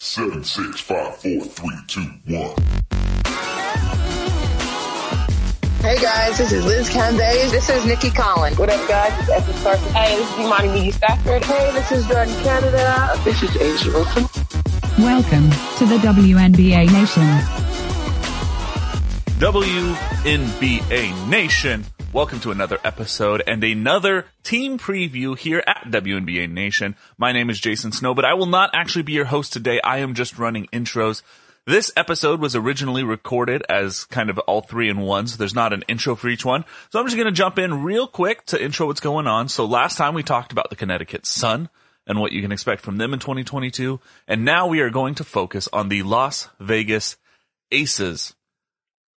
Seven, six, five, four, three, two, one. Hey guys, this is Liz Cambage. This is Nikki Collins. What up guys, it's Essence Carson. Hey, this is Imani McGee-Stafford. Hey, this is Jordan Canada. This is A'ja Wilson. Welcome to the WNBA Nation. WNBA Nation. Welcome to another episode and another team preview here at WNBA Nation. My name is Jason Snow, but I will not actually be your host today. I am just running intros. This episode was originally recorded as kind of all three in one, so there's not an intro for each one. So I'm just going to jump in real quick to intro what's going on. So last time we talked about the Connecticut Sun and what you can expect from them in 2022. And now we are going to focus on the Las Vegas Aces.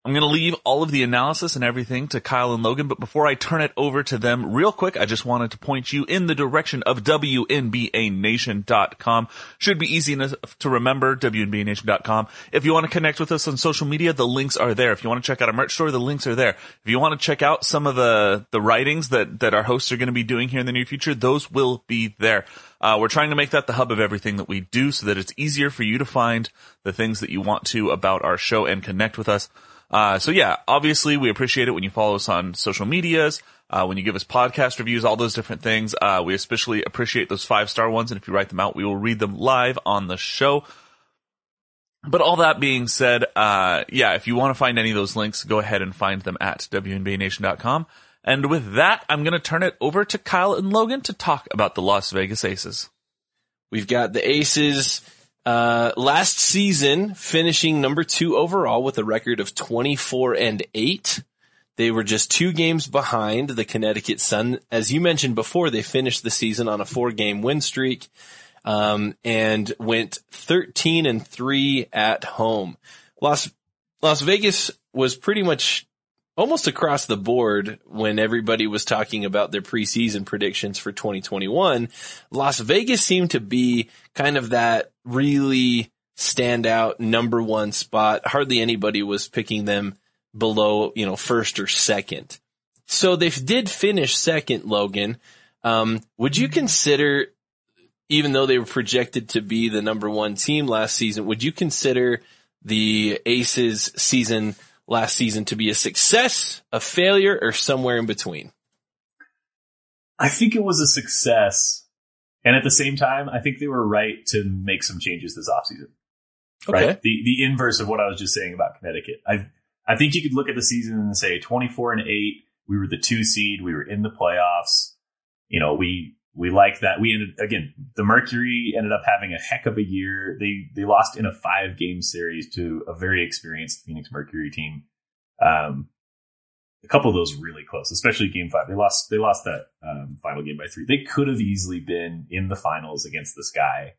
I'm going to leave all of the analysis and everything to Kyle and Logan, but before I turn it over to them real quick, I just wanted to point you in the direction of WNBANation.com. Should be easy enough to remember, WNBANation.com. If you want to connect with us on social media, the links are there. If you want to check out our merch store, the links are there. If you want to check out some of the, the writings that, that our hosts are going to be doing here in the near future, those will be there. Uh, we're trying to make that the hub of everything that we do so that it's easier for you to find the things that you want to about our show and connect with us. Uh, so yeah, obviously we appreciate it when you follow us on social medias, uh, when you give us podcast reviews, all those different things. Uh, we especially appreciate those five star ones. And if you write them out, we will read them live on the show. But all that being said, uh, yeah, if you want to find any of those links, go ahead and find them at WNBANation.com. And with that, I'm going to turn it over to Kyle and Logan to talk about the Las Vegas Aces. We've got the Aces uh, last season, finishing number two overall with a record of 24 and 8. They were just two games behind the Connecticut Sun. As you mentioned before, they finished the season on a four game win streak, um, and went 13 and 3 at home. Las, Las Vegas was pretty much almost across the board when everybody was talking about their preseason predictions for 2021, Las Vegas seemed to be kind of that really standout number one spot. Hardly anybody was picking them below, you know, first or second. So they did finish second, Logan. Um, would you consider, even though they were projected to be the number one team last season, would you consider the Aces season last season to be a success, a failure, or somewhere in between? I think it was a success. And at the same time, I think they were right to make some changes this offseason. Okay. Right? The the inverse of what I was just saying about Connecticut. I I think you could look at the season and say 24 and 8, we were the 2 seed, we were in the playoffs. You know, we we like that. We ended again. The Mercury ended up having a heck of a year. They they lost in a five game series to a very experienced Phoenix Mercury team. Um, a couple of those really close, especially Game Five. They lost they lost that um, final game by three. They could have easily been in the finals against this guy.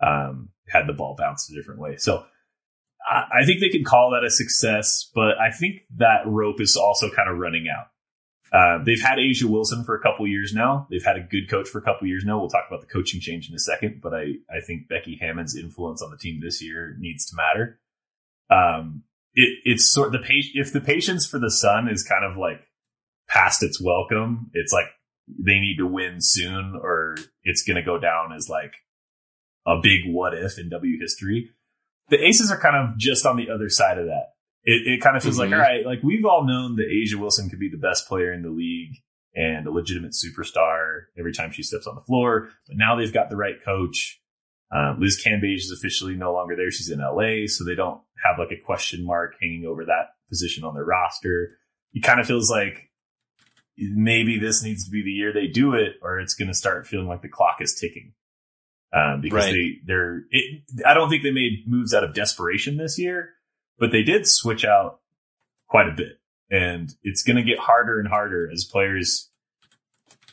Um, had the ball bounced a different way. So I, I think they can call that a success, but I think that rope is also kind of running out. Uh, they've had A'ja Wilson for a couple years now. They've had a good coach for a couple years now. We'll talk about the coaching change in a second, but I, I think Becky Hammon's influence on the team this year needs to matter. Um, it, it's sort the if the patience for the Sun is kind of like past its welcome, it's like they need to win soon or it's going to go down as like a big what if in W history. The Aces are kind of just on the other side of that it, it kind of feels mm-hmm. like, all right, like we've all known that A'ja Wilson could be the best player in the league and a legitimate superstar every time she steps on the floor. But now they've got the right coach. Um, Liz Cambage is officially no longer there. She's in LA, so they don't have like a question mark hanging over that position on their roster. It kind of feels like maybe this needs to be the year they do it, or it's going to start feeling like the clock is ticking. Um, because Right. they, they're, it, I don't think they made moves out of desperation this year, but they did switch out quite a bit. And it's going to get harder and harder as players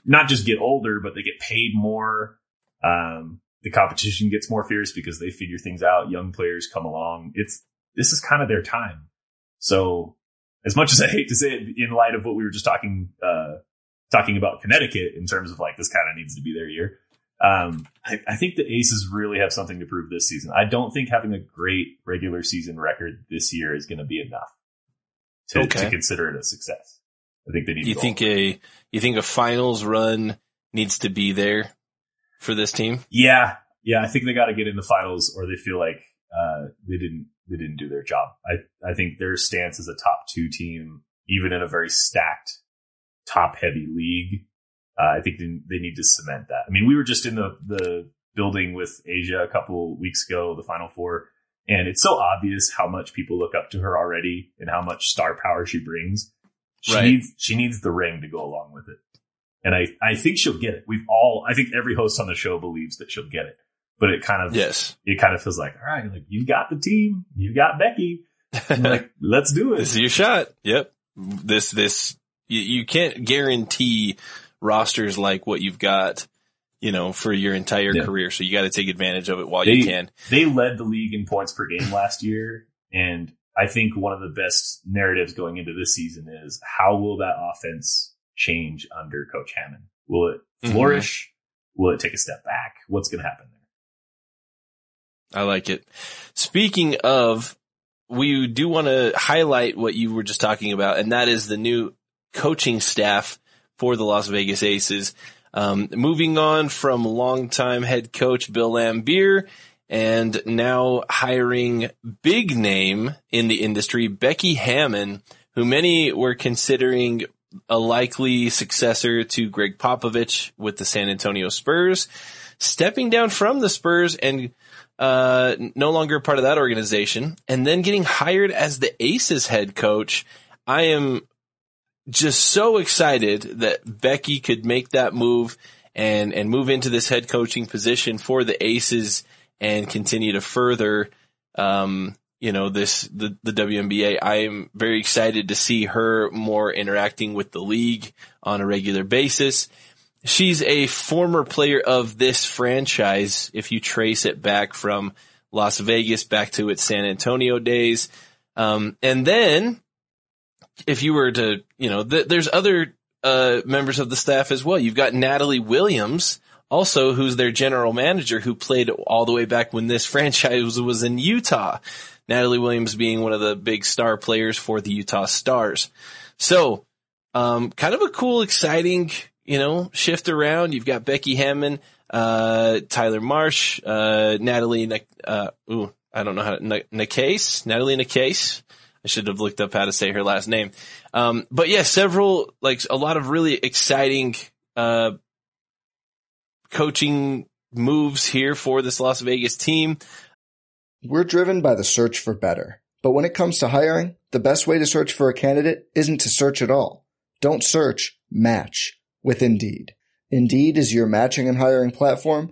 not just get older, but they get paid more. Um, the competition gets more fierce because they figure things out. Young players come along. It's, this is kind of their time. So as much as I hate to say it in light of what we were just talking, uh, talking about Connecticut in terms of like this kind of needs to be their year. Um, I, I think the Aces really have something to prove this season. I don't think having a great regular season record this year is going to be enough to, Okay. to consider it a success. I think they need You to think a you think a finals run needs to be there for this team? Yeah, yeah. I think they got to get in the finals, or they feel like uh, they didn't they didn't do their job. I I think their stance as a top two team, even in a very stacked, top heavy league, uh, I think they, they need to cement that. I mean, we were just in the the building with A'ja a couple weeks ago, the Final Four, and it's so obvious how much people look up to her already and how much star power she brings. She Right. needs she needs the ring to go along with it. And I, I think she'll get it. We've all, I think every host on the show believes that she'll get it, but it kind of, Yes. it kind of feels like, all right, like you've got the team, you've got Becky, like let's do it. This is your shot. Yep. This, this, you, you can't guarantee rosters like what you've got, you know, for your entire Yeah. career. So you got to take advantage of it while They- you can. They led the league in points per game last year, and I think one of the best narratives going into this season is how will that offense change under Coach Hammon? Will it Mhm. flourish? Will it take a step back? What's going to happen there? I like it. Speaking of, we do want to highlight what you were just talking about, and that is the new coaching staff for the Las Vegas Aces. Um, moving on from longtime head coach Bill Laimbeer and now hiring big name in the industry, Becky Hammon, who many were considering a likely successor to Gregg Popovich with the San Antonio Spurs, stepping down from the Spurs and uh, no longer part of that organization, and then getting hired as the Aces head coach. I am just so excited that Becky could make that move and and move into this head coaching position for the Aces and continue to further um you know this the the WNBA I am very excited to see her more interacting with the league on a regular basis. She's a former player of this franchise if you trace it back from Las Vegas back to its San Antonio days. Um and then if you were to, you know, th- there's other uh, members of the staff as well. You've got Natalie Williams, also who's their general manager, who played all the way back when this franchise was in Utah. Natalie Williams being one of the big star players for the Utah Starzz. So, um, kind of a cool, exciting, you know, shift around. You've got Becky Hammon, uh, Tyler Marsh, uh, Natalie, uh, ooh, I don't know how to, N- Nakase, Natalie Nakase. I should have looked up how to say her last name. Um, but yeah, several, like a lot of really exciting, uh, coaching moves here for this Las Vegas team. We're driven by the search for better. But when it comes to hiring, the best way to search for a candidate isn't to search at all. Don't search, match with Indeed. Indeed is your matching and hiring platform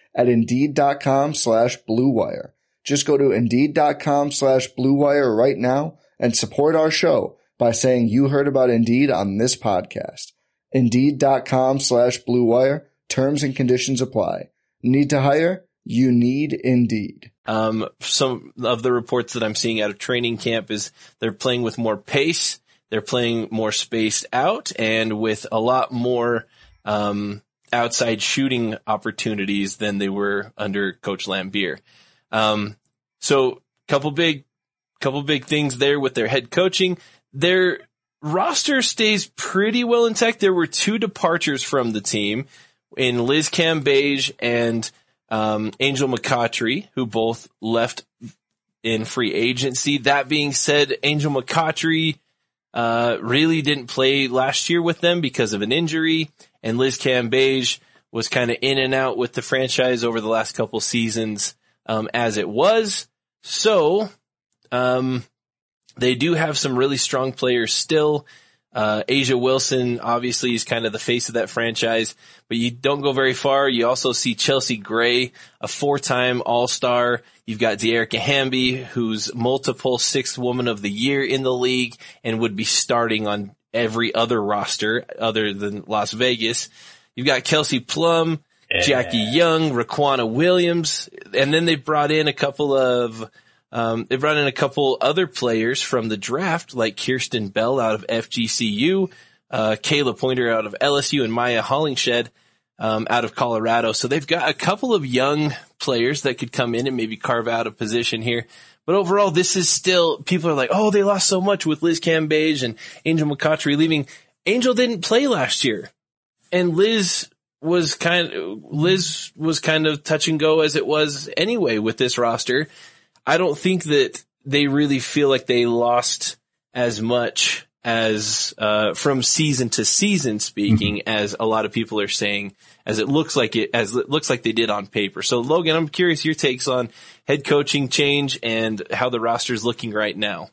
at Indeed.com slash BlueWire. Just go to Indeed.com slash BlueWire right now and support our show by saying you heard about Indeed on this podcast. Indeed.com slash BlueWire. Terms and conditions apply. Need to hire? You need Indeed. Um, some of the reports that I'm seeing out of training camp is they're playing with more pace. They're playing more spaced out and with a lot more, um, outside shooting opportunities than they were under Coach Laimbeer. Um, so couple big, couple big things there with their head coaching. Their roster stays pretty well intact. There were two departures from the team in Liz Cambage and um, Angel McCoughtry, who both left in free agency. That being said, Angel McCoughtry uh, really didn't play last year with them because of an injury, and Liz Cambage was kind of in and out with the franchise over the last couple seasons um, as it was. So, um, they do have some really strong players still. Uh, A'ja Wilson obviously is kind of the face of that franchise, but you don't go very far. You also see Chelsea Gray, a four-time All-Star. You've got Dearica Hamby, who's multiple sixth woman of the year in the league and would be starting on every other roster other than Las Vegas. You've got Kelsey Plum, yeah. Jackie Young, Riquna Williams, and then they brought in a couple of um, they brought in a couple other players from the draft, like Kierstan Bell out of FGCU, uh, Khayla Pointer out of LSU, and Mya Hollingshed um, out of Colorado. So they've got a couple of young players that could come in and maybe carve out a position here. But overall, this is still, people are like, oh, they lost so much with Liz Cambage and Angel McCoughtry leaving. Angel didn't play last year. And Liz was kind of, Liz was kind of touch and go as it was anyway with this roster. I don't think that they really feel like they lost as much as uh, from season to season speaking mm-hmm. as a lot of people are saying as it looks like it as it looks like they did on paper. So Logan, I'm curious your takes on head coaching change and how the roster is looking right now.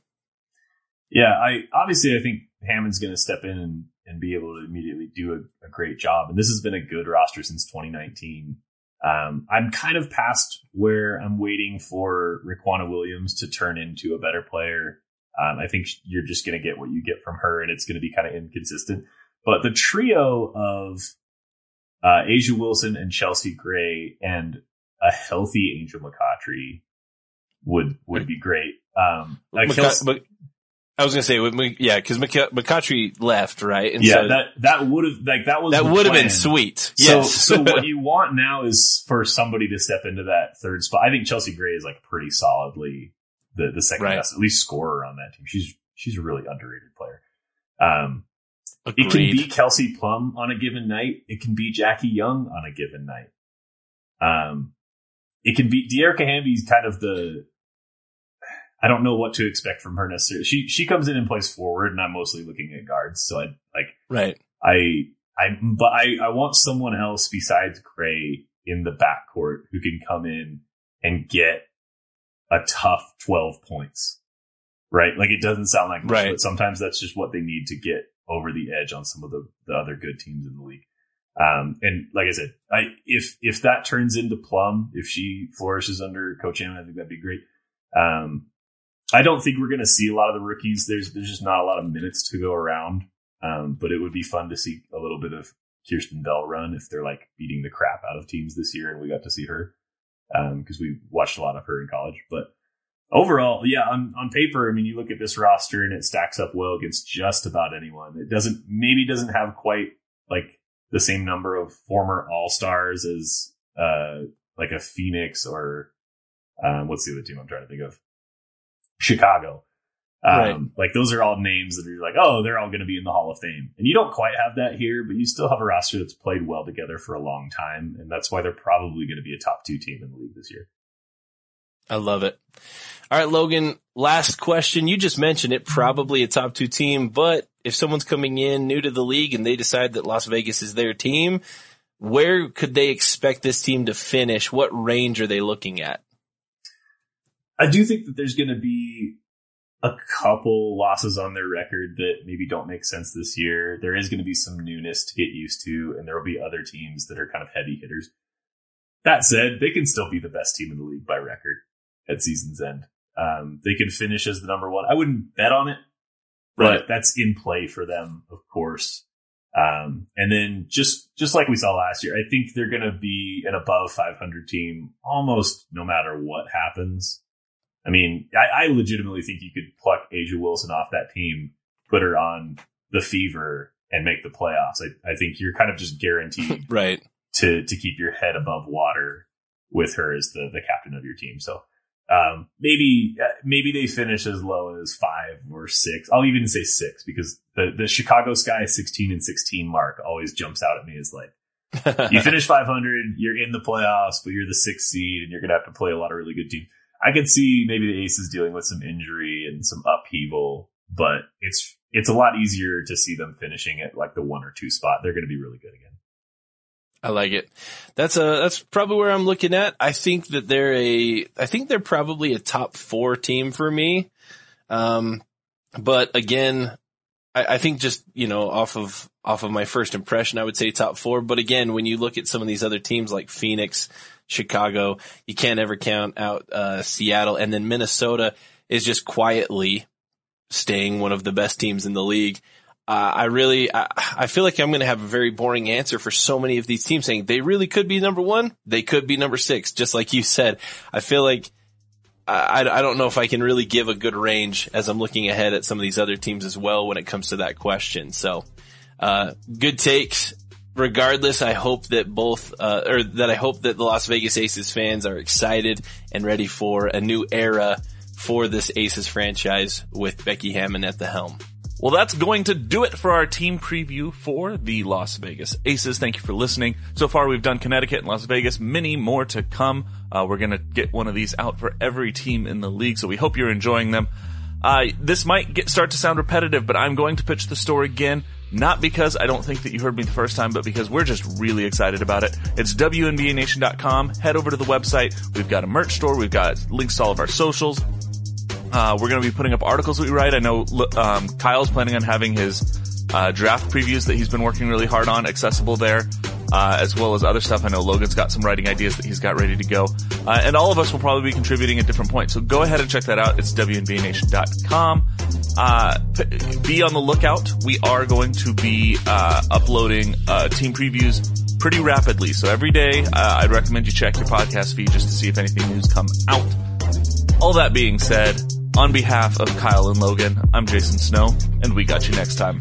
Yeah, I obviously I think Hammon's going to step in and, and be able to immediately do a, a, great job. And this has been a good roster since 2019. Um, I'm kind of past where I'm waiting for Riquna Williams to turn into a better player. Um, I think you're just going to get what you get from her, and it's going to be kind of inconsistent. But the trio of uh, A'ja Wilson and Chelsea Gray and a healthy Angel McCoughtry would would be great. Um, like McC- I was gonna say, yeah, because McCoughtry left, right? And yeah, so that that would have like that was that would have been sweet. Yes. So, so what you want now is for somebody to step into that third spot. I think Chelsea Gray is like pretty solidly the the second right. best, at least scorer on that team. She's she's a really underrated player. Um, Agreed. it can be Kelsey Plum on a given night. It can be Jackie Young on a given night. Um, it can be Dearica Hamby's kind of the I don't know what to expect from her necessarily. She she comes in and plays forward, and I'm mostly looking at guards. So I like right. I I but I I want someone else besides Gray in the backcourt who can come in and get a tough 12 points. Right? Like it doesn't sound like much, right. but sometimes that's just what they need to get over the edge on some of the, the other good teams in the league. Um, and like I said, I, if, if that turns into Plum, if she flourishes under Coach Hammon, I think that'd be great. Um, I don't think we're going to see a lot of the rookies. There's there's just not a lot of minutes to go around. Um, but it would be fun to see a little bit of Kierstan Bell run if they're like beating the crap out of teams this year, and we got to see her because um, we watched a lot of her in college. But overall, yeah, on on paper, I mean, you look at this roster and it stacks up well against just about anyone. It doesn't maybe doesn't have quite like the same number of former All Stars as uh, like a Phoenix or um, what's the other team I'm trying to think of? Chicago. Um, right. Like those are all names that are like, oh, they're all going to be in the Hall of Fame. And you don't quite have that here, but you still have a roster that's played well together for a long time. And that's why they're probably going to be a top two team in the league this year. I love it. All right, Logan, last question. You just mentioned it, probably a top two team, but if someone's coming in new to the league and they decide that Las Vegas is their team, where could they expect this team to finish? What range are they looking at? I do think that there's going to be a couple losses on their record that maybe don't make sense this year. There is going to be some newness to get used to, and there will be other teams that are kind of heavy hitters. That said, they can still be the best team in the league by record at season's end. Um, they could finish as the number one. I wouldn't bet on it, but that's in play for them, of course. Um, and then just, just like we saw last year, I think they're going to be an above 500 team almost no matter what happens. I mean, I, I legitimately think you could pluck A'ja Wilson off that team, put her on the Fever, and make the playoffs. I, I think you're kind of just guaranteed right to to keep your head above water with her as the the captain of your team. So um, maybe uh, maybe they finish as low as five or six. I'll even say six because the the Chicago Sky sixteen and sixteen mark always jumps out at me as like you finish 500, you're in the playoffs, but you're the sixth seed and you're going to have to play a lot of really good teams. I could see maybe the Aces dealing with some injury and some upheaval, but it's it's a lot easier to see them finishing at like the one or two spot. They're going to be really good again. I like it. That's a that's probably where I'm looking at. I think that they're a I think they're probably a top four team for me. Um, but again, I, I think just you know off of off of my first impression, I would say top four. But again, when you look at some of these other teams like Phoenix, Chicago, you can't ever count out uh, Seattle, and then Minnesota is just quietly staying one of the best teams in the league. Uh, I really, I, I, feel like I'm going to have a very boring answer for so many of these teams saying they really could be number one. They could be number six, just like you said. I feel like I, I don't know if I can really give a good range as I'm looking ahead at some of these other teams as well when it comes to that question. So, uh, good takes. Regardless, I hope that both, uh, or that I hope that the Las Vegas Aces fans are excited and ready for a new era for this Aces franchise with Becky Hammon at the helm. Well, that's going to do it for our team preview for the Las Vegas Aces. Thank you for listening. So far, we've done Connecticut and Las Vegas. Many more to come. Uh, we're going to get one of these out for every team in the league. So we hope you're enjoying them. Uh, this might get, start to sound repetitive, but I'm going to pitch the store again. Not because I don't think that you heard me the first time, but because we're just really excited about it. It's WNBANation.com. Head over to the website. We've got a merch store. We've got links to all of our socials. Uh, we're going to be putting up articles that we write. I know um, Kyle's planning on having his uh, draft previews that he's been working really hard on accessible there, uh, as well as other stuff. I know Logan's got some writing ideas that he's got ready to go. Uh, and all of us will probably be contributing at different points. So go ahead and check that out. It's WNBANation.com. Uh, be on the lookout. We are going to be uh, uploading team previews pretty rapidly. So every day, I'd recommend you check your podcast feed just to see if anything news come out. All that being said, on behalf of Kyle and Logan, I'm Jason Snow, and we got you next time.